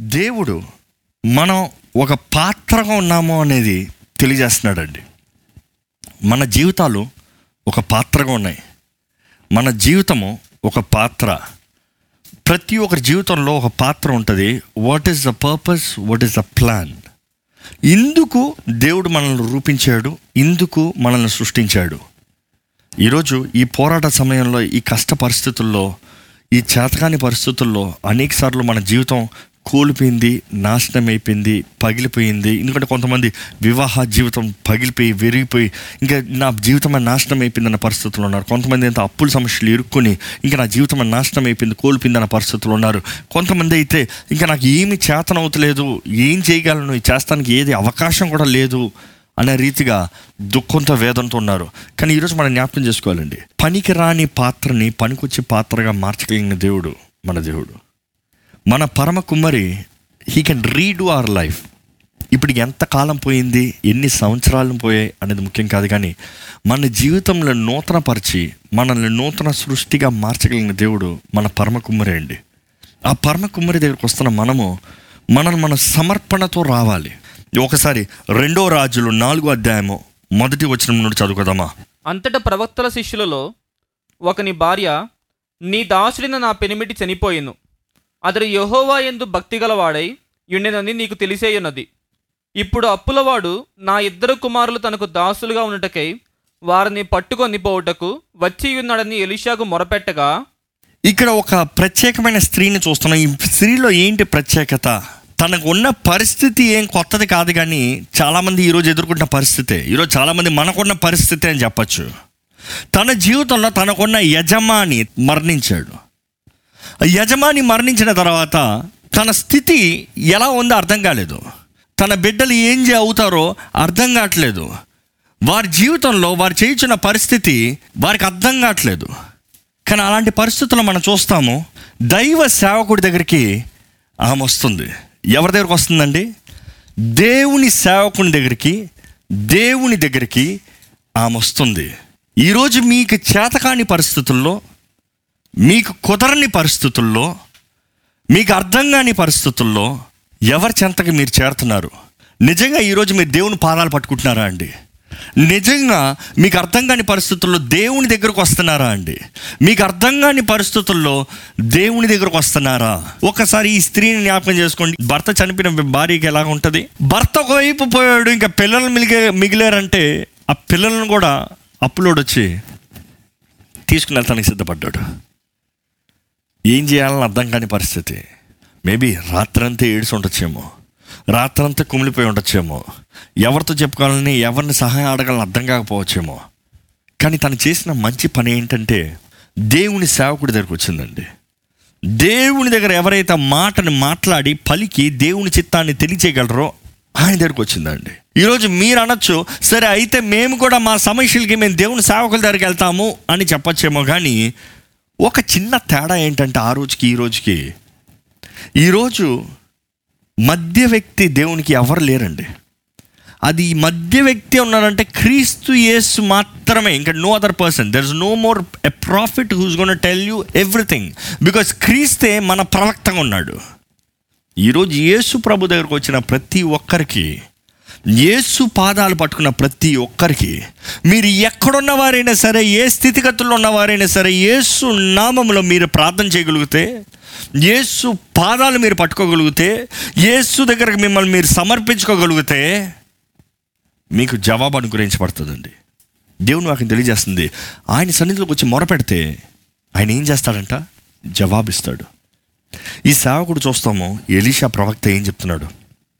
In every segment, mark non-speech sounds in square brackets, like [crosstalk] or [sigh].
దేవుడు మనం ఒక పాత్రగా ఉన్నాము అనేది తెలియజేస్తున్నాడండి. మన జీవితాలు ఒక పాత్రగా ఉన్నాయి. మన జీవితము ఒక పాత్ర. ప్రతి ఒక్కరి జీవితంలో ఒక పాత్ర ఉంటుంది. What is the purpose what is the plan ఇందుకు దేవుడు మనల్ని రూపించాడు. ఇందుకు మనల్ని సృష్టించాడు. ఈరోజు ఈ పోరాట సమయంలో ఈ కష్ట పరిస్థితుల్లో ఈ చేతకాని పరిస్థితుల్లో అనేకసార్లు మన జీవితం కూలిపోయింది నాశనం అయిపోయింది పగిలిపోయింది. ఎందుకంటే కొంతమంది వివాహ జీవితం పగిలిపోయి విరిగిపోయి ఇంకా నా జీవితం నాశనం అయిపోయింది అన్న పరిస్థితులు ఉన్నారు. కొంతమంది ఎంత అప్పుల సమస్యలు ఇరుక్కొని ఇంకా నా జీవితం నాశనం అయిపోయింది కోల్పోయింది అన్న పరిస్థితులు ఉన్నారు. కొంతమంది అయితే ఇంకా నాకు ఏమి చేతనవుతలేదు ఏం చేయగలను చేస్తానికి ఏది అవకాశం కూడా లేదు అనే రీతిగా దుఃఖంతో వేదంతో ఉన్నారు. కానీ ఈరోజు మనం జ్ఞాపకం చేసుకోవాలండి. పనికి రాని పాత్రని పనికొచ్చే పాత్రగా మార్చగలిగిన దేవుడు మన దేవుడు. మన పరమ కుమ్మరి he can read our life ఇప్పుడు ఎంత కాలం పోయింది ఎన్ని సంవత్సరాలు పోయాయి అనేది ముఖ్యం కాదు కానీ మన జీవితంలో నూతనపరిచి మనల్ని నూతన సృష్టిగా మార్చగలిగిన దేవుడు మన పరమ కుమ్మరి అండి. ఆ పరమ కుమ్మరి దగ్గరికి వస్తున్న మనము మనల్ని మన సమర్పణతో రావాలి. ఒకసారి రెండో రాజులు నాలుగో అధ్యాయము మొదటి వచ్చిన నుండి చదువుకోదామా? అంతటా ప్రవక్తల శిష్యులలో ఒకని భార్య నీ దాసుడిన నా పెనిమిటి చనిపోయిను. అతడు యహోవా ఎందు భక్తిగలవాడై యుండినని నీకు తెలిసేయున్నది. ఇప్పుడు అప్పులవాడు నా ఇద్దరు కుమారులు తనకు దాసులుగా ఉన్నటకై వారిని పట్టుకొని పోవుటకు వచ్చి ఉన్నాడని ఎలిషాకు మొరపెట్టగా ఇక్కడ ఒక ప్రత్యేకమైన స్త్రీని చూస్తున్నాం. ఈ స్త్రీలో ఏంటి ప్రత్యేకత? తనకు ఉన్న పరిస్థితి ఏం కొత్తది కాదు కానీ చాలామంది ఈరోజు ఎదుర్కొంటున్న పరిస్థితి ఈరోజు చాలామంది మనకున్న పరిస్థితి అని చెప్పచ్చు. తన జీవితంలో తనకున్న యజమాని మరణించాడు. యజమాని మరణించిన తర్వాత తన స్థితి ఎలా ఉందో అర్థం కాలేదు. తన బిడ్డలు ఏం అవుతారో అర్థం కావట్లేదు. వారి జీవితంలో వారు చేయించిన పరిస్థితి వారికి అర్థం కావట్లేదు. కానీ అలాంటి పరిస్థితుల్లో మనం చూస్తాము. దైవ సేవకుడి దగ్గరికి ఆమె వస్తుంది. ఎవరి దగ్గరికి వస్తుందండి? దేవుని సేవకుని దగ్గరికి దేవుని దగ్గరికి ఆమె వస్తుంది. ఈరోజు మీకు చేతకాని పరిస్థితుల్లో మీకు కుదరని పరిస్థితుల్లో మీకు అర్థం కాని పరిస్థితుల్లో ఎవరి చెంతకి మీరు చేరుతున్నారు? నిజంగా ఈరోజు మీరు దేవుని పాదాలు పట్టుకుంటున్నారా అండి? నిజంగా మీకు అర్థం కాని పరిస్థితుల్లో దేవుని దగ్గరకు వస్తున్నారా అండి? మీకు అర్థం కాని పరిస్థితుల్లో దేవుని దగ్గరకు వస్తున్నారా? ఒకసారి ఈ స్త్రీని జ్ఞాపకం చేసుకోండి. భర్త చనిపోయిన భార్యకి ఎలా ఉంటుంది? భర్త ఒకవైపు పోయాడు ఇంకా పిల్లలు మిగిలే మిగిలారంటే ఆ పిల్లలను కూడా అప్లోడ్ వచ్చి తీసుకుని వెళ్తానికి సిద్ధపడ్డాడు. ఏం చేయాలని అర్థం కాని పరిస్థితి. మేబీ రాత్రంతా ఏడుసి ఉండొచ్చేమో. రాత్రంతా కుమిలిపోయి ఉండొచ్చేమో. ఎవరితో చెప్పుకోవాలని ఎవరిని సహాయం అడగాలని అర్థం కాకపోవచ్చేమో. కానీ తను చేసిన మంచి పని ఏంటంటే దేవుని సేవకుడి దగ్గరకు వచ్చిందండి. దేవుని దగ్గర ఎవరైతే మాటని మాట్లాడి పలికి దేవుని చిత్తాన్ని తెలియచేయగలరో ఆయన దగ్గరకు వచ్చిందండి. ఈరోజు మీరు అనొచ్చు సరే అయితే మేము కూడా మా సమస్యలకి మేము దేవుని సేవకుల దగ్గరికి వెళ్తాము అని చెప్పొచ్చేమో కానీ ఒక చిన్న తేడా ఏంటంటే ఆ రోజుకి ఈ రోజుకి? ఈరోజు మధ్య వ్యక్తి దేవునికి ఎవరు లేరండి? అది మధ్య వ్యక్తి ఉన్నాడంటే క్రీస్తు యేసు మాత్రమే. ఇంకా no other person there is no more a prophet who's gonna tell you everything because క్రీస్తే మన ప్రవక్తగా ఉన్నాడు. ఈరోజు యేసు ప్రభు దగ్గరకు వచ్చిన ప్రతి ఒక్కరికి యేసు పాదాలు పట్టుకున్న ప్రతి ఒక్కరికి మీరు ఎక్కడున్నవారైనా సరే ఏ స్థితిగతుల్లో ఉన్నవారైనా సరే యేసు నామంలో మీరు ప్రార్థన చేయగలిగితే యేసు పాదాలు మీరు పట్టుకోగలిగితే యేసు దగ్గరకు మిమ్మల్ని మీరు సమర్పించుకోగలిగితే మీకు జవాబు అనుగ్రహించబడుతుందండి. దేవుని వాకి తెలియజేస్తుంది ఆయన సన్నిధిలోకి వచ్చి మొరపెడితే ఆయన ఏం చేస్తాడంట? జవాబిస్తాడు. ఈ సేవకుడు చూస్తాము ఎలీషా ప్రవక్త ఏం చెప్తున్నాడు?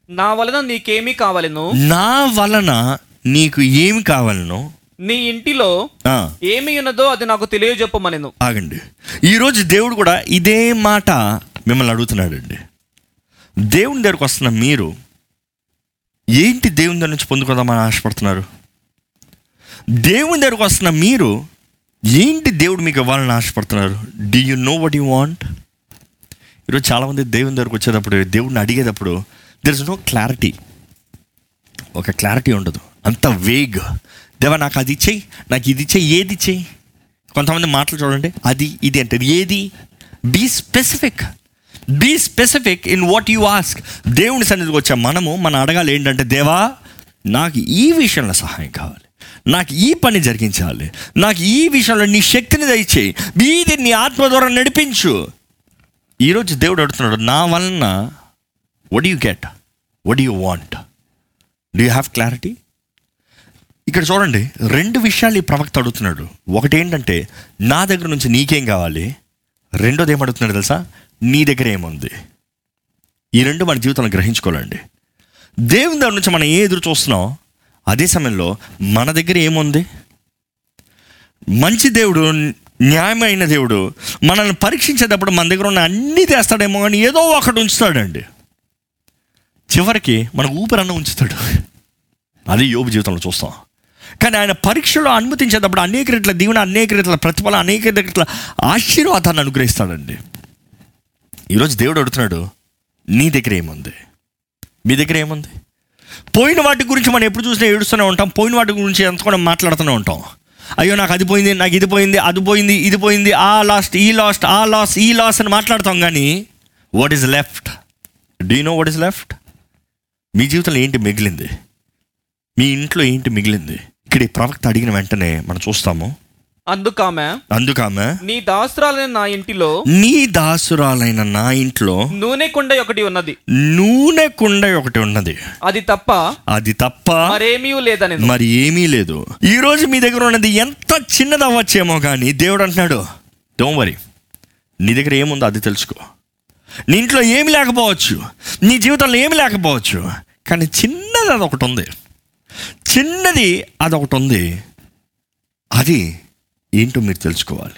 నా వలన నీకేమీ కావలెను. నా వలన నీకు ఏమి కావాలనో? నీ ఇంటిలో ఏమి ఉన్నదో అది నాకు తెలియజెప్పమనెను. ఆగండి. ఈరోజు దేవుడు కూడా ఇదే మాట మిమ్మల్ని అడుగుతున్నాడండి. దేవుని దగ్గరకు వస్తున్న మీరు ఏంటి దేవుని దగ్గర నుంచి పొందుకుందామని ఆశపడుతున్నారు? దేవుని దగ్గరకు వస్తున్న మీరు ఏంటి దేవుడు మీకు ఇవ్వాలని ఆశపడుతున్నారు? Do you know what you want ఈరోజు చాలామంది దేవుని దగ్గరకు వచ్చేటప్పుడు దేవుడిని అడిగేటప్పుడు దెర్ ఇస్ నో క్లారిటీ ఒక క్లారిటీ ఉండదు. అంత వేగ్ దేవా నాకు అది ఇచ్చేయి నాకు ఇది ఇచ్చేయి ఏది ఇచ్చేయి కొంతమంది మాటలు చూడండి. అది ఇది అంటే ఏది? Be specific be specific in what you ask దేవుని సన్నిధికి వచ్చే మనము మన అడగాలి ఏంటంటే దేవా నాకు ఈ విషయంలో సహాయం కావాలి. నాకు ఈ పని జరిగించాలి. నాకు ఈ విషయంలో నీ శక్తిని దయచేయి. మీది నీ ఆత్మ ద్వారా నడిపించు. ఈరోజు దేవుడు అడుగుతున్నాడు నా వలన what you get what you want do you have clarity ఇక్కడ చూడండి రెండు విషయాలు ఈ ప్రవక్త అడుగుతున్నాడు. ఒకటి ఏంటంటే నా దగ్గర నుంచి నీకేం కావాలి? రెండోది ఏమడుగుతున్నాడు తెలుసా? నీ దగ్గర ఏముంది? ఈ రెండు మన జీవితంలో గ్రహించుకోవాలండి. దేవుని దగ్గర నుంచి మనం ఏ ఎదురు చూస్తున్నాం? అదే సమయంలో మన దగ్గర ఏముంది? మంచి దేవుడు న్యాయమైన దేవుడు మనల్ని పరీక్షించేటప్పుడు మన దగ్గర ఉన్న అన్నీ తెస్తాడేమో కానీ ఏదో ఒకటి ఉంచుతాడండి. చివరికి మనకు ఊపిరన్న ఉంచుతాడు. అది యోగు జీవితంలో చూస్తాం. కానీ ఆయన పరీక్షలో అనుమతించేటప్పుడు అనేక రెట్ల దీవెన అనేక రెట్ల ప్రతిఫలం అనేక రెట్ల ఆశీర్వాదాన్ని అనుగ్రహిస్తాడండి. ఈరోజు దేవుడు అడుగుతున్నాడు నీ దగ్గర ఏముంది? మీ దగ్గర ఏముంది? పోయిన వాటి గురించి మనం ఎప్పుడు చూసినా ఏడుస్తూనే ఉంటాం పోయిన వాటి గురించి ఎంత కూడా మాట్లాడుతూనే ఉంటాం. అయ్యో నాకు అది పోయింది నాకు ఇది పోయింది అది పోయింది ఇది పోయింది ఆ లాస్ట్ ఈ లాస్ట్ ఆ లాస్ ఈ లాస్ అని మాట్లాడతాం కానీ what is left? Do know what is left? మీ జీవితంలో ఏంటి మిగిలింది? మీ ఇంట్లో ఏంటి మిగిలింది? ఇక్కడ ఈ ప్రవక్త అడిగిన వెంటనే మనం చూస్తాము. అందుకామె అందుకామె నీ దాసురాలైన నా ఇంటిలో నీ దాసురాలైన నా ఇంట్లో నూనె కుండ ఒకటి ఉన్నది. నూనె కుండ ఒకటి ఉన్నది. అది తప్ప అది తప్ప మరేమీ లేదని మరి ఏమీ లేదు. ఈ రోజు మీ దగ్గర ఉన్నది ఎంత చిన్నది అవ్వచ్చేమో కానీ దేవుడు అంటున్నాడు డోంట్ వరీ నీ దగ్గర ఏముందో అది తెలుసుకో. నీ ఇంట్లో ఏమి లేకపోవచ్చు నీ జీవితంలో ఏమి లేకపోవచ్చు కానీ చిన్నది అదొకటి ఉంది. చిన్నది అదొకటి ఉంది. అది ఏంటో మీరు తెలుసుకోవాలి.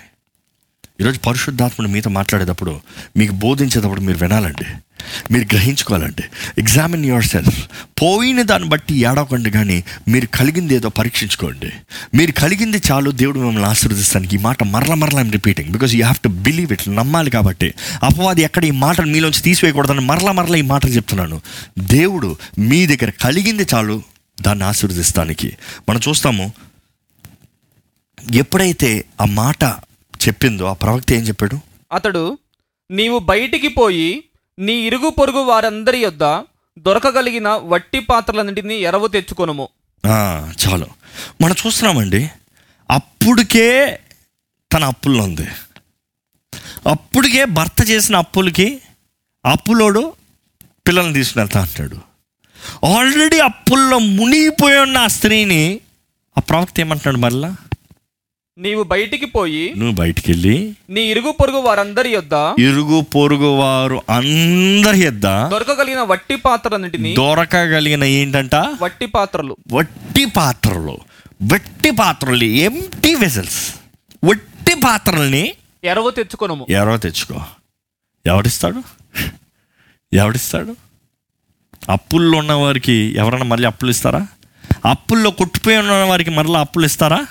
ఈరోజు పరిశుద్ధాత్మని మీతో మాట్లాడేటప్పుడు మీకు బోధించేటప్పుడు మీరు వినాలండి. మీరు గ్రహించుకోవాలండి ఎగ్జామిన్ యువర్ సెల్ఫ్ పోయిన దాన్ని బట్టి ఏడవకండి కానీ మీరు కలిగింది ఏదో పరీక్షించుకోండి. మీరు కలిగింది చాలు దేవుడు మిమ్మల్ని ఆశీర్వదిస్తానికి ఈ మాట మరల మరల I'm repeating because you have to believe it నమ్మాలి కాబట్టి. అపవాది ఎక్కడ ఈ మాటను మీలోంచి తీసివేయకూడదని మరల మరల ఈ మాటలు చెప్తున్నాను. దేవుడు మీ దగ్గర కలిగింది చాలు దాన్ని ఆశీర్వదిస్తానికి. మనం చూస్తాము ఎప్పుడైతే ఆ మాట చెప్పిందో ఆ ప్రవక్త ఏం చెప్పాడు? అతడు నీవు బయటికి పోయి నీ ఇరుగు పొరుగు వారందరి యొద్ద దొరకగలిగిన వట్టి పాత్రలన్నింటినీ ఎరవు తెచ్చుకొనుము. చాలు. మనం చూస్తున్నామండి అప్పుడికే తన అప్పుల్లో ఉంది అప్పుడికే భర్త చేసిన అప్పులకి అప్పులోడు పిల్లల్ని తీసుకుని వెళ్తా అంటాడు. ఆల్రెడీ అప్పుల్లో మునిగిపోయి ఉన్న ఆ స్త్రీని ఆ ప్రవక్త ఏమంటున్నాడు మరలా? నీవు బయటికి పోయి నువ్వు బయటికి వెళ్ళి నీ ఇరుగు పొరుగు వారందరి యొద్ద ఇరుగు పొరుగు వారు అందరి ఎద్ద దొరకగలిగిన వట్టి పాత్రలన్నింటినీ దొరకగలిగిన ఏంటంట? వట్టి పాత్రలు. వట్టి పాత్రలు. వట్టి పాత్రలు ఎంటీ వెజల్స్ వట్టి పాత్రల్ని ఎరవు తెచ్చుకొనుము. ఎవరో తెచ్చుకో. ఎవడిస్తాడు? ఎవడిస్తాడు? అప్పుల్లో ఉన్న వారికి ఎవరైనా మళ్ళీ అప్పులు ఇస్తారా అప్పుల్లో కొట్టుపోయి ఉన్న వారికి మరలా అప్పులు ఇస్తారా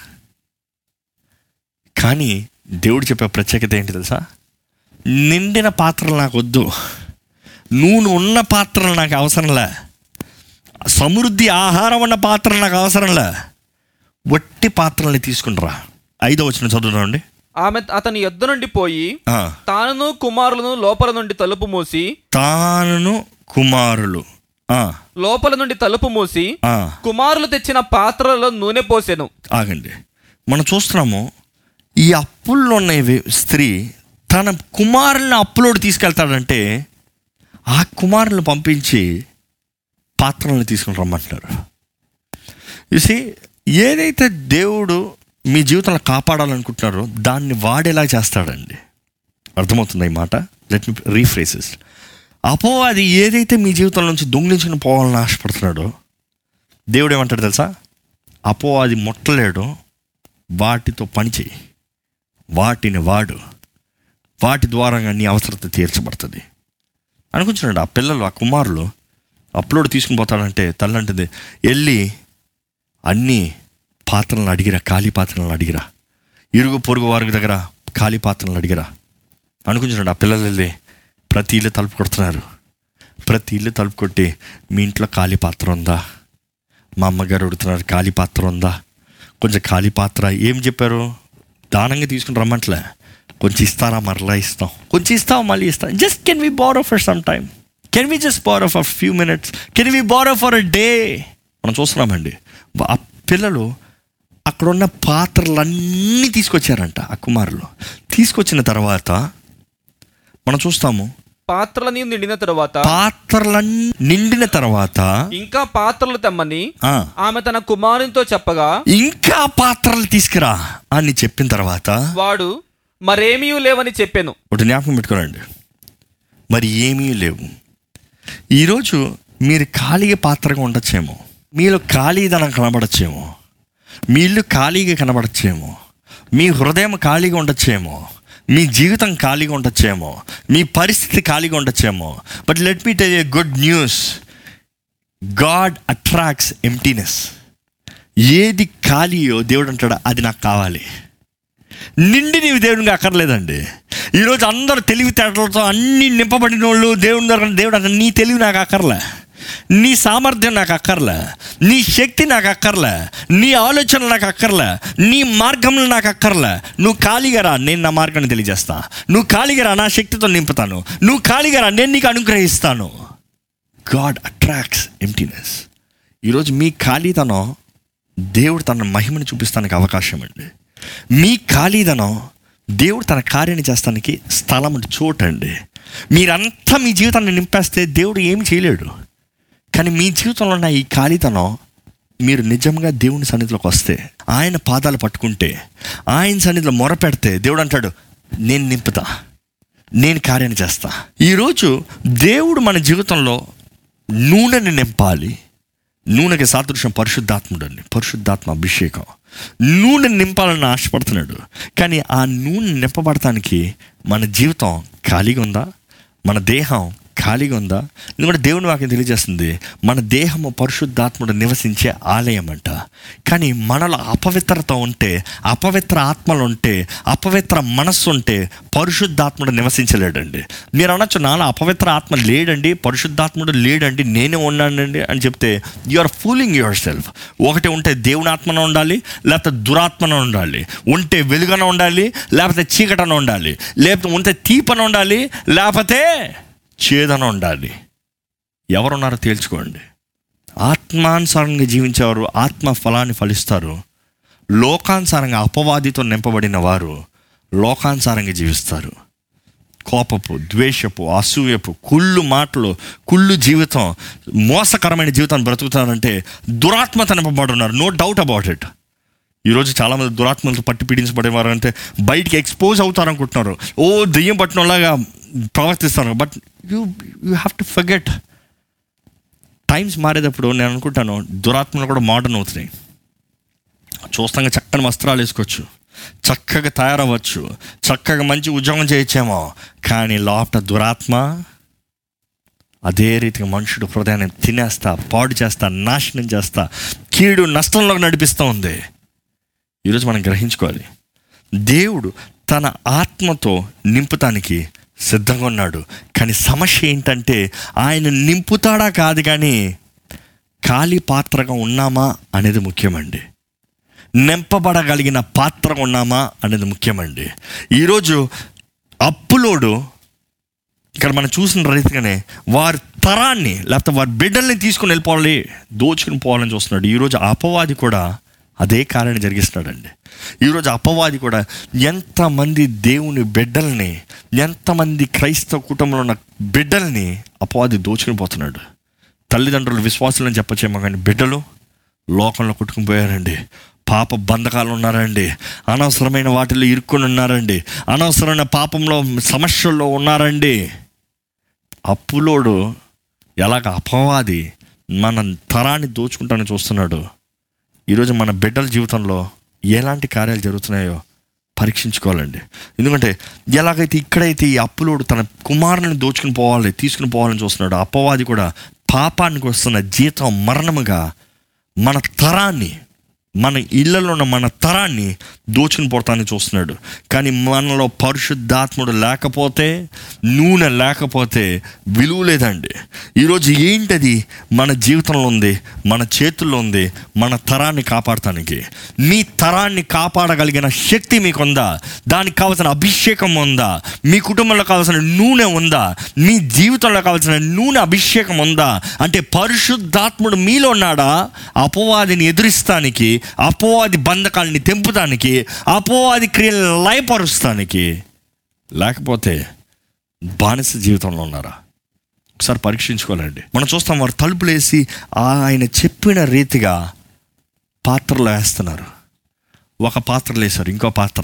కానీ దేవుడు చెప్పే ప్రత్యేకత ఏంటి తెలుసా? నిండిన పాత్రలు నాకు వద్దు. నూనె ఉన్న పాత్రలు నాకు అవసరంలే సమృద్ధి ఆహారం ఉన్న పాత్రలు నాకు అవసరంలే వట్టి పాత్రల్ని తీసుకుంటారా ఐదో వచ్చిన చదువునండి ఆమె అతని యొద్ద నుండి పోయి తానును కుమారులను లోపల నుండి తలుపు మూసి తాను కుమారులు. లోపల నుండి తలుపు మూసి కుమారులు తెచ్చిన పాత్రలలో నూనె పోసెను. ఆగండి. మనం చూస్తున్నాము ఈ అప్పుల్లో ఉన్న స్త్రీ తన కుమారుల్ని అప్పులోడు తీసుకెళ్తాడంటే ఆ కుమారులను పంపించి పాత్రలను తీసుకుని రమ్మంటున్నారు. చూసి ఏదైతే దేవుడు మీ జీవితంలో కాపాడాలనుకుంటున్నారో దాన్ని వాడేలా చేస్తాడండి. అర్థమవుతుంది ఈ మాట? లెట్ మీ రీఫ్రేసెస్ అపో అది ఏదైతే మీ జీవితం నుంచి దొంగిలించుకుని పోవాలని ఆశపడుతున్నాడో దేవుడు ఏమంటాడు తెలుసా? అపో అది ముట్టలేడు వాటితో పని చేయి వాటిని వాడు. వాటి ద్వారా నీ అవసరత తీర్చబడుతుంది. అనుకుంటున్నాడు ఆ పిల్లలు ఆ కుమారులు అప్లోడ్ తీసుకుని పోతాడంటే తల్లి అంటుంది వెళ్ళి అన్ని పాత్రలను అడిగిరా ఖాళీ పాత్రలను అడిగిరా. ఇరుగు పొరుగు వారి దగ్గర ఖాళీ పాత్రలను అడిగిరా. అనుకుంటున్నాడు ఆ పిల్లలు వెళ్ళి ప్రతి ఇల్లు తలుపు కొడుతున్నారు. ప్రతి ఇల్లు తలుపు కొట్టి మీ ఇంట్లో ఖాళీ పాత్ర ఉందా? మా అమ్మగారు అడుగుతున్నారు ఖాళీ పాత్ర ఉందా? కొంచెం ఖాళీ పాత్ర. ఏం చెప్పారు? దానంగా తీసుకుని రమ్మంటలే. కొంచెం ఇస్తారా మరలా ఇస్తాం. కొంచెం ఇస్తాం మళ్ళీ ఇస్తాం. Just can we borrow for some time can we just borrow for few minutes can we borrow for a day మనం చూస్తున్నామండి. ఆ పిల్లలు అక్కడున్న పాత్రలన్నీ తీసుకొచ్చారంట ఆ కుమారులు. తీసుకొచ్చిన తర్వాత మనం చూస్తాము పాత్రలని నిండిన తరువాత పాత్రలన్నీ నిండిన తర్వాత ఇంకా పాత్రలు తెమ్మని ఆమె తన కుమారునితో చెప్పగా ఇంకా పాత్రలు తీసుకురా అని చెప్పిన తర్వాత వాడు మరేమీ లేవని చెప్పాను. ఒకటి జ్ఞాపకం పెట్టుకోనండి. మరి ఏమీ లేవు. ఈరోజు మీరు ఖాళీగా పాత్రగా ఉండొచ్చేమో మీలో ఖాళీదనం కనబడచ్చేమో మీ ఇల్లు ఖాళీగా కనబడచ్చేమో మీ హృదయం ఖాళీగా ఉండొచ్చేమో మీ జీవితం ఖాళీగా ఉండొచ్చేమో మీ పరిస్థితి ఖాళీగా ఉండొచ్చేమో. But let me tell a good news God attracts emptiness ఏది ఖాళీయో దేవుడు అంటాడు అది నాకు కావాలి. నిండి నీవు దేవునికి అక్కర్లేదండి. ఈరోజు అందరూ తెలివితేటలతో అన్ని నింపబడిన వాళ్ళు దేవుని దగ్గర దేవుడు అంటే నీ తెలివి నాకు అక్కర్లే. నీ సామర్థ్యం నాకు అక్కర్లే. నీ శక్తి నాకు అక్కర్లే. నీ ఆలోచన నాకు అక్కర్లే. నీ మార్గంలో నాకు అక్కర్లే. నువ్వు ఖాళీగా రా నేను నా మార్గాన్ని తెలియజేస్తా. నువ్వు ఖాళీగా రా నా శక్తితో నింపుతాను. నువ్వు ఖాళీగా రా నేను నీకు అనుగ్రహిస్తాను. గాడ్ అట్రాక్ట్స్ ఎంటీనెస్ ఈరోజు మీ ఖాళీతనం దేవుడు తన మహిమను చూపిస్తానికి అవకాశం అండి. మీ ఖాళీదనం దేవుడు తన కార్యాన్ని చేస్తానికి స్థలం చోటండి మీరంతా మీ జీవితాన్ని నింపేస్తే దేవుడు ఏమి చేయలేడు. కానీ మీ జీవితంలో ఉన్న ఈ ఖాళీతనం మీరు నిజంగా దేవుని సన్నిధిలోకి వస్తే ఆయన పాదాలు పట్టుకుంటే ఆయన సన్నిధిలో మొరపెడితే దేవుడు అంటాడు నేను నింపుతా. నేను కార్యాన్ని చేస్తా. ఈరోజు దేవుడు మన జీవితంలో నూనెని నింపాలి. నూనెకి సాదృశ్యం పరిశుద్ధాత్ముడు అండి పరిశుద్ధాత్మ అభిషేకం. నూనె నింపాలని ఆశపడుతున్నాడు. కానీ ఆ నూనె నింపబడటానికి మన జీవితం ఖాళీగా ఉందా? మన దేహం ఖాళీగా ఉందా? ఎందుకంటే దేవుని వాక్యం తెలియజేస్తుంది మన దేహము పరిశుద్ధాత్ముడు నివసించే ఆలయం అంట కానీ మనలో అపవిత్రత ఉంటే అపవిత్ర ఆత్మలు ఉంటే అపవిత్ర మనస్సు ఉంటే పరిశుద్ధాత్ముడు నివసించలేడండి. మీరు అనొచ్చు నాలో అపవిత్ర ఆత్మ లేడండి పరిశుద్ధాత్ముడు లేడండి నేనే ఉన్నానండి అని చెప్తే you are fooling yourself ఒకటి ఉంటే దేవుని ఆత్మన ఉండాలి లేకపోతే దురాత్మన ఉండాలి. ఉంటే వెలుగన ఉండాలి లేకపోతే చీకటన ఉండాలి. లేకపోతే ఉంటే తీపన ఉండాలి లేకపోతే చేదన ఉండాలి. ఎవరున్నారో తేల్చుకోండి. ఆత్మానుసారంగా జీవించేవారు ఆత్మ ఫలాన్ని ఫలిస్తారు. లోకానుసారంగా అపవాదితో నింపబడిన వారు లోకానుసారంగా జీవిస్తారు. కోపపు ద్వేషపు అసూయపు కుళ్ళు మాటలు కుళ్ళు జీవితం మోసకరమైన జీవితాన్ని బ్రతుకుతారంటే దురాత్మత నింపబడి ఉన్నారు నో డౌట్ అబౌట్ ఇట్ ఈరోజు చాలామంది దురాత్మలతో పట్టి పీడించబడేవారు అంటే బయటికి ఎక్స్పోజ్ అవుతారు అనుకుంటున్నారు ఓ దెయ్యం పట్టినలాగా ప్రవర్తిస్తారు. But you you have to forget times మారేటప్పుడు నేను అనుకుంటాను దురాత్మలు కూడా మోడర్న్ అవుతున్నాయి. చూస్తాగా చక్కని వస్త్రాలు వేసుకోవచ్చు. చక్కగా తయారవ్వచ్చు. చక్కగా మంచి ఉద్యోగం చేయొచ్చేమో. కానీ లోపల దురాత్మ అదే రీతిగా మనుషుడు హృదయాన్ని తినేస్తా పాడు చేస్తా నాశనం చేస్తా కీడు నష్టంలోకి నడిపిస్తూ ఉంది. ఈరోజు మనం గ్రహించుకోవాలి. దేవుడు తన ఆత్మతో నింపుతానికి సిద్ధంగా ఉన్నాడు. కానీ సమస్య ఏంటంటే ఆయన నింపుతాడా కాదు కానీ ఖాళీ పాత్రగా ఉన్నామా అనేది ముఖ్యమండి. నింపబడగలిగిన పాత్ర ఉన్నామా అనేది ముఖ్యమండి. ఈరోజు అప్పులోడు ఇక్కడ మనం చూసిన రీతిగానే వారి తరాన్ని లేకపోతే వారి బిడ్డల్ని తీసుకుని వెళ్ళిపోవాలి దోచుకుని పోవాలని చూస్తున్నాడు. ఈరోజు అపవాది కూడా అదే కార్యాన్ని జరిగిస్తున్నాడండి. ఈరోజు అపవాది కూడా ఎంతమంది దేవుని బిడ్డల్ని ఎంతమంది క్రైస్తవ కుటుంబంలో ఉన్న బిడ్డల్ని అపవాది దోచుకుని పోతున్నాడు తల్లిదండ్రులు విశ్వాసులని చెప్పచేమో కానీ బిడ్డలు లోకంలో కొట్టుకుని పోయారండి. పాప బంధకాలు ఉన్నారండి. అనవసరమైన వాటిలో ఇరుక్కుని ఉన్నారండి. అనవసరమైన పాపంలో సమస్యల్లో ఉన్నారండి. అప్పులోడు ఎలాగ అపవాది మన తరాన్ని దోచుకుంటానని చూస్తున్నాడు. ఈరోజు మన బిడ్డల జీవితంలో ఎలాంటి కార్యాలు జరుగుతున్నాయో పరీక్షించుకోవాలండి. ఎందుకంటే ఎలాగైతే ఇక్కడైతే ఈ అప్పులోడు తన కుమారుని దోచుకుని పోవాలి తీసుకుని పోవాలని చూస్తున్నాడు అప్పవాది కూడా పాపానికి వస్తున్న జీతం మరణముగా మన తరాన్ని మన ఇళ్ళలో ఉన్న మన తరాన్ని దోచుకుని పోతాన్ని చూస్తున్నాడు. కానీ మనలో పరిశుద్ధాత్ముడు లేకపోతే నూనె లేకపోతే విలువ లేదండి. ఈరోజు ఏంటది? మన జీవితంలో ఉంది మన చేతుల్లో ఉంది మన తరాన్ని కాపాడటానికి. మీ తరాన్ని కాపాడగలిగిన శక్తి మీకుందా? దానికి కావాల్సిన అభిషేకం ఉందా? మీ కుటుంబంలో కావాల్సిన నూనె ఉందా? మీ జీవితంలో కావాల్సిన నూనె అభిషేకం ఉందా? అంటే పరిశుద్ధాత్ముడు మీలో ఉన్నాడా? అపవాదిని ఎదురిస్తానికి అపోవాది బంధకాలని తెంపుతానికి అపోవాది క్రియలను లయపరుస్తానికి. లేకపోతే బానిస జీవితంలో ఉన్నారా? ఒకసారి పరీక్షించుకోవాలండి. మనం చూస్తాం వారు తలుపులు వేసి ఆయన చెప్పిన రీతిగా పాత్రలు వేస్తున్నారు. ఒక పాత్ర లేసారు ఇంకో పాత్ర.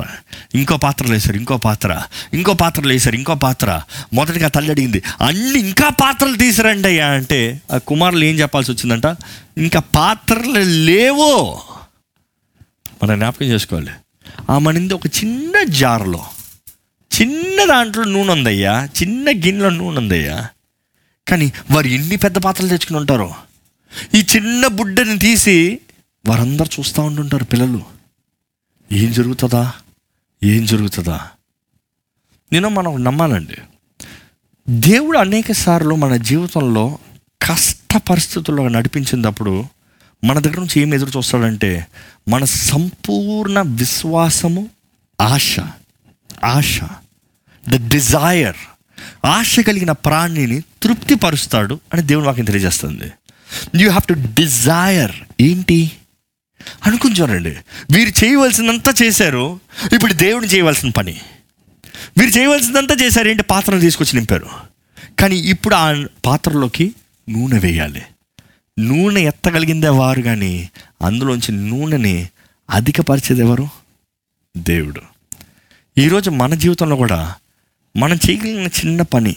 ఇంకో పాత్రలు లేసారు ఇంకో పాత్ర. ఇంకో పాత్రలు లేసారు ఇంకో పాత్ర. మొదటిగా తల్లి అడిగింది అన్ని ఇంకా పాత్రలు తీసిరండి అయ్యా. అంటే ఆ కుమారులు ఏం చెప్పాల్సి వచ్చిందంట ఇంకా పాత్రలు లేవో. మనం జ్ఞాపకం చేసుకోవాలి. ఆ మనింది ఒక చిన్న జార్లో చిన్న దాంట్లో నూనె ఉందయ్యా చిన్న గిన్నెలో నూనె ఉందయ్యా. కానీ వారు ఎన్ని పెద్ద పాత్రలు తెచ్చుకుని ఉంటారో. ఈ చిన్న బుడ్డని తీసి వారందరూ చూస్తూ ఉంటుంటారు పిల్లలు. ఏం జరుగుతుందా? ఏం జరుగుతుందా? నేను మనం నమ్మాలండి. దేవుడు అనేక సార్లు మన జీవితంలో కష్ట పరిస్థితుల్లో నడిపించినప్పుడు మన దగ్గర నుంచి ఏం ఎదురు చూస్తాడంటే మన సంపూర్ణ విశ్వాసము ఆశ. ఆశ. ద డిజైర్ ఆశ కలిగిన ప్రాణిని తృప్తిపరుస్తాడు అని దేవుని వాక్యం తెలియజేస్తుంది. యూ హ్యావ్ టు డిజైర్ ఏంటి? అనుకుని చూడండి. వీరు చేయవలసినంతా చేశారు ఇప్పుడు దేవుని చేయవలసిన పని. వీరు చేయవలసిందంతా చేశారు ఏంటి? పాత్రను తీసుకొచ్చి నింపారు. కానీ ఇప్పుడు ఆ పాత్రలోకి నూనె వేయాలి. నూనె ఎత్తగలిగిందే వారు కానీ అందులోంచి నూనెని అధికపరిచేది ఎవరు? దేవుడు. ఈరోజు మన జీవితంలో కూడా మనం చేయగలిగిన చిన్న పని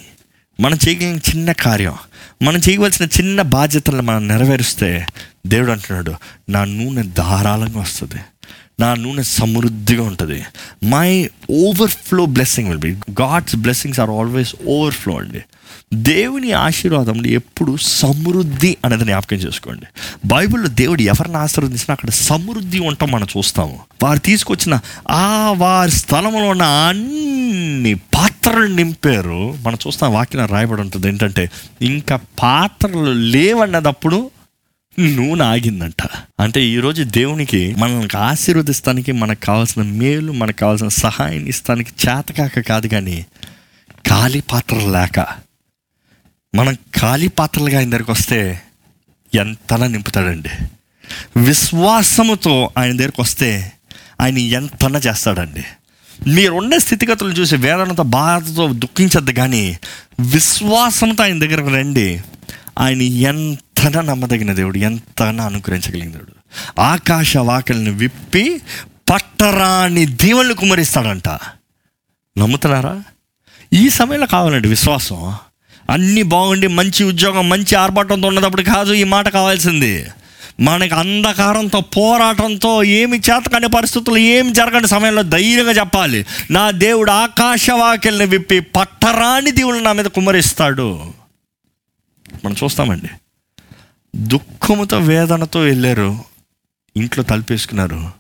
మనం చేయగలిగిన చిన్న కార్యం మనం చేయవలసిన చిన్న బాధ్యతలను మనం నెరవేరుస్తే దేవుడు అంటున్నాడు నా నూనె ధారాళంగా వస్తుంది. నా నూనె సమృద్ధిగా ఉంటుంది. My overflow blessing will be God's blessings are always overflow అండి. దేవుని ఆశీర్వాదం ఎప్పుడు సమృద్ధి అనేది జ్ఞాపకం చేసుకోండి. బైబిల్లో దేవుడు ఎవరిని ఆశీర్వదించినా అక్కడ సమృద్ధి ఉంటాం మనం చూస్తాము. వారు తీసుకొచ్చిన ఆ వారి స్థలంలో ఉన్న అన్ని పాత్రలు నింపారు. మనం చూస్తాం వాక్యం రాయబడి ఉంటుంది ఏంటంటే ఇంకా పాత్రలు లేవన్నదప్పుడు నూనె ఆగిందంట అంటే ఈరోజు దేవునికి మనల్ని ఆశీర్వదిస్తానికి మనకు కావాల్సిన మేలు మనకు కావాల్సిన సహాయం ఇస్తానికి చేతకాక కాదు కానీ ఖాళీ పాత్రలు లేక మనం ఖాళీ పాత్రలుగా ఆయన దగ్గరికి వస్తే ఎంతలా నింపుతాడండి. విశ్వాసముతో ఆయన దగ్గరికి వస్తే ఆయన ఎంతనా చేస్తాడండి. మీరున్న స్థితిగతులు చూసి వేదనతో బాధతో దుఃఖించద్దు కానీ విశ్వాసంతో ఆయన దగ్గరకు రండి. ఆయన ఎంత ఎంతనా నమ్మదగిన దేవుడు ఎంతనా అనుగ్రహించగలిగిన దేవుడు. ఆకాశ వాకల్ని విప్పి పట్టరాని దీవెనలు కుమరిస్తాడంట నమ్ముతున్నారా? ఈ సమయంలో కావాలండి విశ్వాసం. అన్నీ బాగుండి మంచి ఉద్యోగం మంచి ఆర్భాటంతో ఉన్నప్పుడు కాదు ఈ మాట కావాల్సింది. మనకి అంధకారంతో పోరాటంతో ఏమి చేతకాని పరిస్థితులు ఏమి జరగని సమయంలో ధైర్యంగా చెప్పాలి. నా దేవుడు ఆకాశవాక్యల్ని విప్పి పట్టరాని దేవుడు నా మీద కుమ్మరిస్తాడు. మనం చూస్తామండి. దుఃఖముతో వేదనతో వెళ్ళారు. ఇంట్లో తలుపేసుకున్నారు.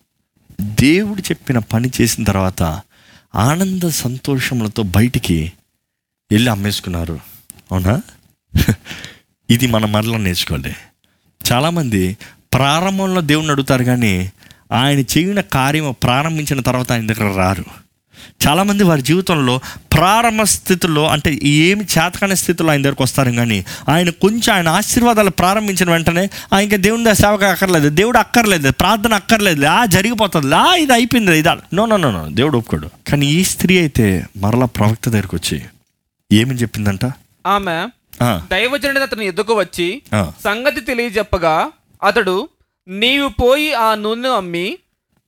దేవుడు చెప్పిన పని చేసిన తర్వాత ఆనంద సంతోషములతో బయటికి వెళ్ళి అమ్మేసుకున్నారు. అవునా? [laughs] ఇది మనం మరలా నేర్చుకోవాలి. చాలామంది ప్రారంభంలో దేవుణ్ణి అడుగుతారు కానీ ఆయన చేయిన కార్యం ప్రారంభించిన తర్వాత ఆయన దగ్గర రారు. చాలామంది వారి జీవితంలో ప్రారంభ స్థితిలో అంటే ఏమి చేతకాని స్థితిలో ఆయన దగ్గరకు వస్తారు కానీ ఆయన కొంచెం ఆయన ఆశీర్వాదాలు ప్రారంభించిన వెంటనే ఆ ఇంకా దేవుని సేవకు అక్కర్లేదు దేవుడు అక్కర్లేదు ప్రార్థన అక్కర్లేదు ఆ జరిగిపోతుంది ఆ ఇది అయిపోయింది ఇది నో నో నో నో దేవుడు ఒప్పుకోడు. కానీ ఈ స్త్రీ అయితే మరలా ప్రవక్త దగ్గరికి వచ్చి ఏమని చెప్పిందంట? ఆమె దైవజనుడు అతని ఎద్దుకు వచ్చి సంగతి తెలియజెప్పగా అతడు నీవు పోయి ఆ నూనెను అమ్మి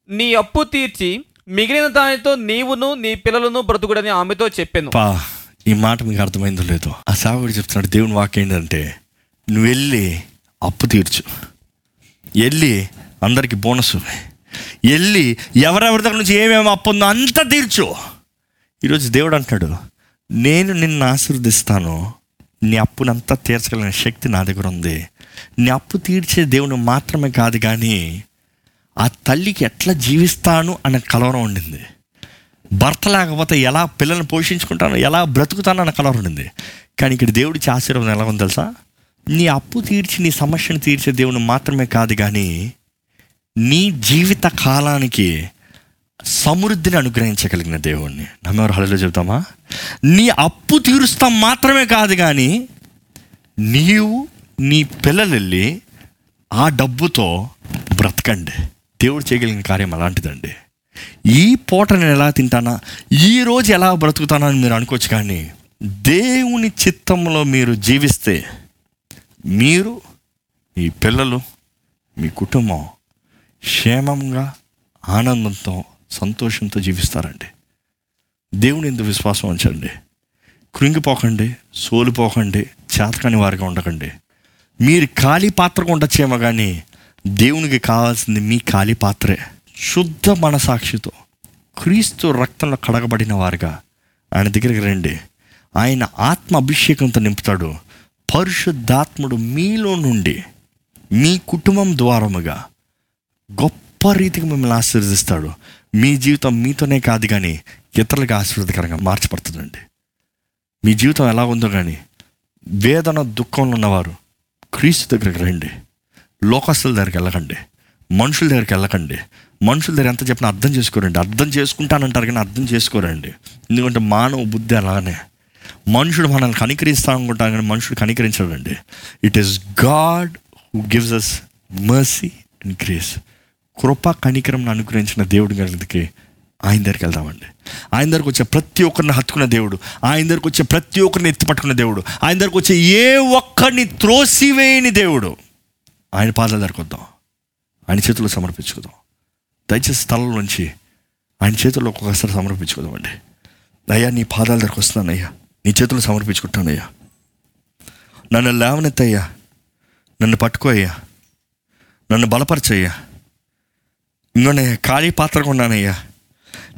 నీ అప్పు తీర్చి మిగిలిన దానితో నీవును నీ పిల్లలను బ్రతుకుడని ఆమెతో చెప్పాను. పా ఈ మాట మీకు అర్థమైందో లేదో? ఆ సేవకుడు చెప్తున్నాడు దేవుని వాక్ ఏంటంటే నువ్వు వెళ్ళి అప్పు తీర్చు. వెళ్ళి అందరికి బోనస్ వెళ్ళి ఎవరెవరి దగ్గర నుంచి ఏమేమి అప్పు ఉందో అంతా తీర్చు. ఈరోజు దేవుడు అంటాడు నేను నిన్ను ఆశీర్వదిస్తాను. నీ అప్పునంతా తీర్చగలిగిన శక్తి నా దగ్గర ఉంది. నీ అప్పు తీర్చే దేవుడు మాత్రమే కాదు కానీ ఆ తల్లికి ఎట్లా జీవిస్తాను అనే కలవరం ఉండింది. భర్త లేకపోతే ఎలా పిల్లల్ని పోషించుకుంటాను ఎలా బ్రతుకుతాను అన్న కలవరం ఉండింది. కానీ ఇక్కడ దేవుడికి ఆశీర్వాదం ఎలా ఉంది తెలుసా? నీ అప్పు తీర్చి నీ సమస్యను తీర్చే దేవుడు మాత్రమే కాదు కానీ నీ జీవిత కాలానికి సమృద్ధిని అనుగ్రహించగలిగిన దేవుణ్ణి. నమ్మేవారు హళలో చెబుతామా? నీ అప్పు తీరుస్తాం మాత్రమే కాదు కానీ నీవు నీ పిల్లలు వెళ్ళి ఆ డబ్బుతో బ్రతకండి. దేవుడు చేయగలిగిన కార్యం అలాంటిదండి. ఈ పూట నేను ఎలా తింటానా? ఈ రోజు ఎలా బ్రతుకుతానా అని మీరు అనుకోవచ్చు కానీ దేవుని చిత్తంలో మీరు జీవిస్తే మీరు మీ పిల్లలు మీ కుటుంబం క్షేమంగా ఆనందంతో సంతోషంతో జీవిస్తారండి. దేవుని ఎందుకు విశ్వాసం ఉంచండి. కృంగిపోకండి సోలిపోకండి చేతకాని వారిగా ఉండకండి. మీరు ఖాళీ పాత్రగా ఉండొచ్చేమో కానీ దేవునికి కావాల్సింది మీ ఖాళీ పాత్రే. శుద్ధ మనసాక్షితో క్రీస్తు రక్తంలో కడగబడిన వారుగా ఆయన దగ్గరికి రండి. ఆయన ఆత్మ అభిషేకంతో నింపుతాడు. పరిశుద్ధాత్ముడు మీలో నుండి మీ కుటుంబం ద్వారముగా గొప్ప రీతికి మిమ్మల్ని ఆశీర్వదిస్తాడు. మీ జీవితం మీతోనే కాదు కానీ ఇతరులకు ఆశీర్వదకరంగా మార్చబడుతుందండి. మీ జీవితం ఎలా ఉందో కానీ వేదన దుఃఖంలో ఉన్నవారు క్రీస్తు దగ్గరికి రండి. లోకస్తుల దగ్గరికి వెళ్ళకండి. మనుషుల దగ్గరికి వెళ్ళకండి. మనుషుల దగ్గర ఎంత చెప్పినా అర్థం చేసుకోరండి. అర్థం చేసుకుంటానంటారు కానీ అర్థం చేసుకోరండి. ఎందుకంటే మానవ బుద్ధి అలానే. మనుషుడు మనల్ని కనికరిస్తా అనుకుంటాను కానీ మనుషుడు కనికరించడండి. It is God who gives us mercy and grace కృప కనికరం అనుగ్రహించిన దేవుడి గారికి ఆయన దగ్గరికి వెళ్దామండి. ఆయన దగ్గరకు వచ్చే ప్రతి ఒక్కరిని హత్తుకున్న దేవుడు. ఆయన దగ్గరకు వచ్చే ప్రతి ఒక్కరిని ఎత్తి పట్టుకున్న దేవుడు. ఆయన దగ్గరకు వచ్చే ఏ ఒక్కరిని త్రోసివేయని దేవుడు. ఆయన పాదాల దగ్గరకు వద్దాం. ఆయన చేతుల్లో సమర్పించుకుందాం. దయచేసి స్థలం నుంచి ఆయన చేతుల్లో ఒక్కొక్కసారి సమర్పించుకుందామండి అయ్యా నీ పాదాల దగ్గరకు వస్తున్నాను అయ్యా నీ చేతుల్లో సమర్పించుకుంటానయ్యా నన్ను లేవనెత్తయ్యా. నన్ను పట్టుకో అయ్యా నన్ను బలపరచయ్యా. ఇంకోనయ్యా ఖాళీ పాత్రగా ఉన్నానయ్యా.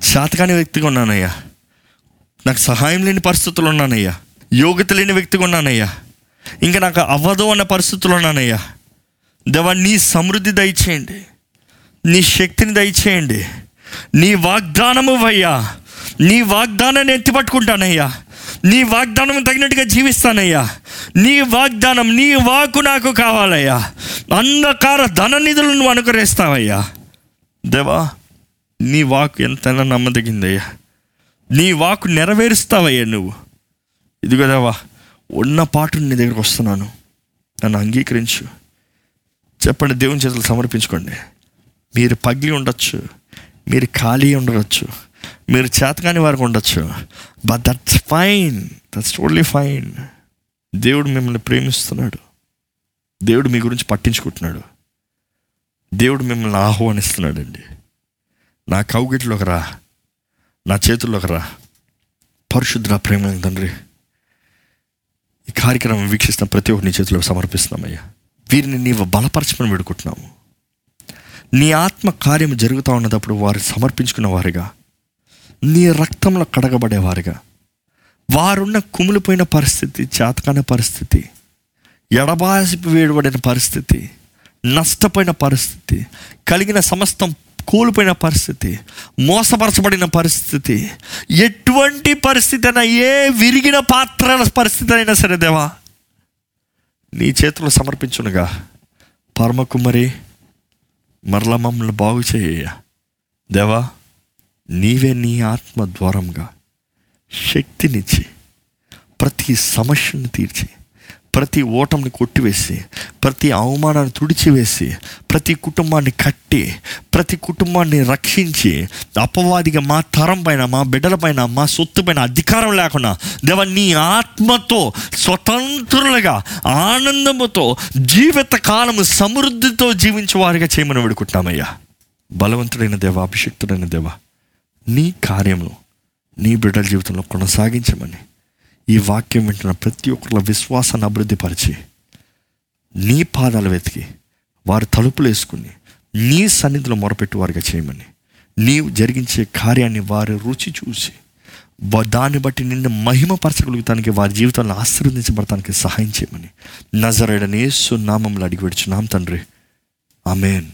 శాతకాని వ్యక్తిగా ఉన్నానయ్యా. నాకు సహాయం లేని పరిస్థితులు ఉన్నానయ్యా. యోగ్యత లేని వ్యక్తిగా ఉన్నానయ్యా. ఇంకా నాకు అవ్వదు అన్న పరిస్థితులు ఉన్నానయ్యా. దేవా నీ సమృద్ధి దయచేయండి. నీ శక్తిని దయచేయండి. నీ వాగ్దానము అయ్యా. నీ వాగ్దానాన్ని ఎత్తిపట్టుకుంటానయ్యా. నీ వాగ్దానం తగినట్టుగా జీవిస్తానయ్యా. నీ వాగ్దానం నీ వాకు నాకు కావాలయ్యా. అంధకార ధన నిధులను నువ్వు అనుకరిస్తావయ్యా. దేవా నీ వాకు ఎంతైనా నమ్మదగిందయ్యా. నీ వాకు నెరవేరుస్తావయ్యా నువ్వు. ఇదిగో దేవా ఉన్న పాటు నీ దగ్గరకు వస్తున్నాను. నన్ను అంగీకరించు. చెప్పండి దేవుని చేతులు సమర్పించుకోండి. మీరు పగిలి ఉండొచ్చు మీరు ఖాళీ ఉండవచ్చు మీరు చేతకాని వారికి ఉండొచ్చు. But that's fine that's totally fine దేవుడు మిమ్మల్ని ప్రేమిస్తున్నాడు. దేవుడు మీ గురించి పట్టించుకుంటున్నాడు. దేవుడు మిమ్మల్ని ఆహ్వానిస్తున్నాడండి. నా కౌగిట్లోకి రా. నా చేతుల్లోకి రా. పరిశుద్ధ ప్రేమ తండ్రి ఈ కార్యక్రమం వీక్షిస్తున్న ప్రతి ఒక్కరి చేతిలో సమర్పిస్తున్నామయ్యా. వీరిని నీవు బలపరచమని వేడుకుంటున్నాము నీ ఆత్మ కార్యం జరుగుతూ ఉన్నప్పుడు వారు సమర్పించుకున్న వారుగా నీ రక్తంలో కడగబడేవారుగా వారున్న కుమిలిపోయిన పరిస్థితి చేతకాని పరిస్థితి ఎడబాసి వేయబడిన పరిస్థితి నష్టపోయిన పరిస్థితి కలిగిన సమస్తం కూలిపోయిన పరిస్థితి మోసపరచబడిన పరిస్థితి ఎటువంటి పరిస్థితి అయినా ఏ విరిగిన పాత్ర పరిస్థితి అయినా సరే దేవా నీ చేతులు సమర్పించునుగా. పరమకుమరి మరల మమ్మల్ని బాగు చేయ దేవా నీవే నీ ఆత్మ ద్వారంగా శక్తినిచ్చి ప్రతి సమస్యను తీర్చి ప్రతి ఓటంని కొట్టివేసి ప్రతి అవమానాన్ని తుడిచివేసి ప్రతి కుటుంబాన్ని కట్టి ప్రతి కుటుంబాన్ని రక్షించి అపవాదిగా మా తరం పైన మా బిడ్డల పైన మా సొత్తు పైన అధికారం లేకుండా దేవ నీ ఆత్మతో స్వతంత్రులుగా ఆనందముతో జీవిత కాలము సమృద్ధితో జీవించే వారిగా చేయమని వేడుకుంటున్నామయ్యా. బలవంతుడైన దేవ అభిషక్తుడైన దేవ నీ కార్యము నీ బిడ్డల జీవితంలో కొనసాగించమని ఈ వాక్యం వింటున్న ప్రతి ఒక్కరి విశ్వాసాన్ని అభివృద్ధిపరిచి నీ పాదాలు వెతికి వారు తలుపులు వేసుకుని నీ సన్నిధిలో మొరపెట్టి వారిగా చేయమని నీవు జరిగించే కార్యాన్ని వారి రుచి చూసి దాన్ని బట్టి నిన్ను మహిమపరచగలుగుతానికి వారి జీవితాలను ఆశీర్వదించబడటానికి సహాయం చేయమని నజరేడనేసు నామంలో అడిగి పెడుచున్నాం తండ్రి. ఆమెన్.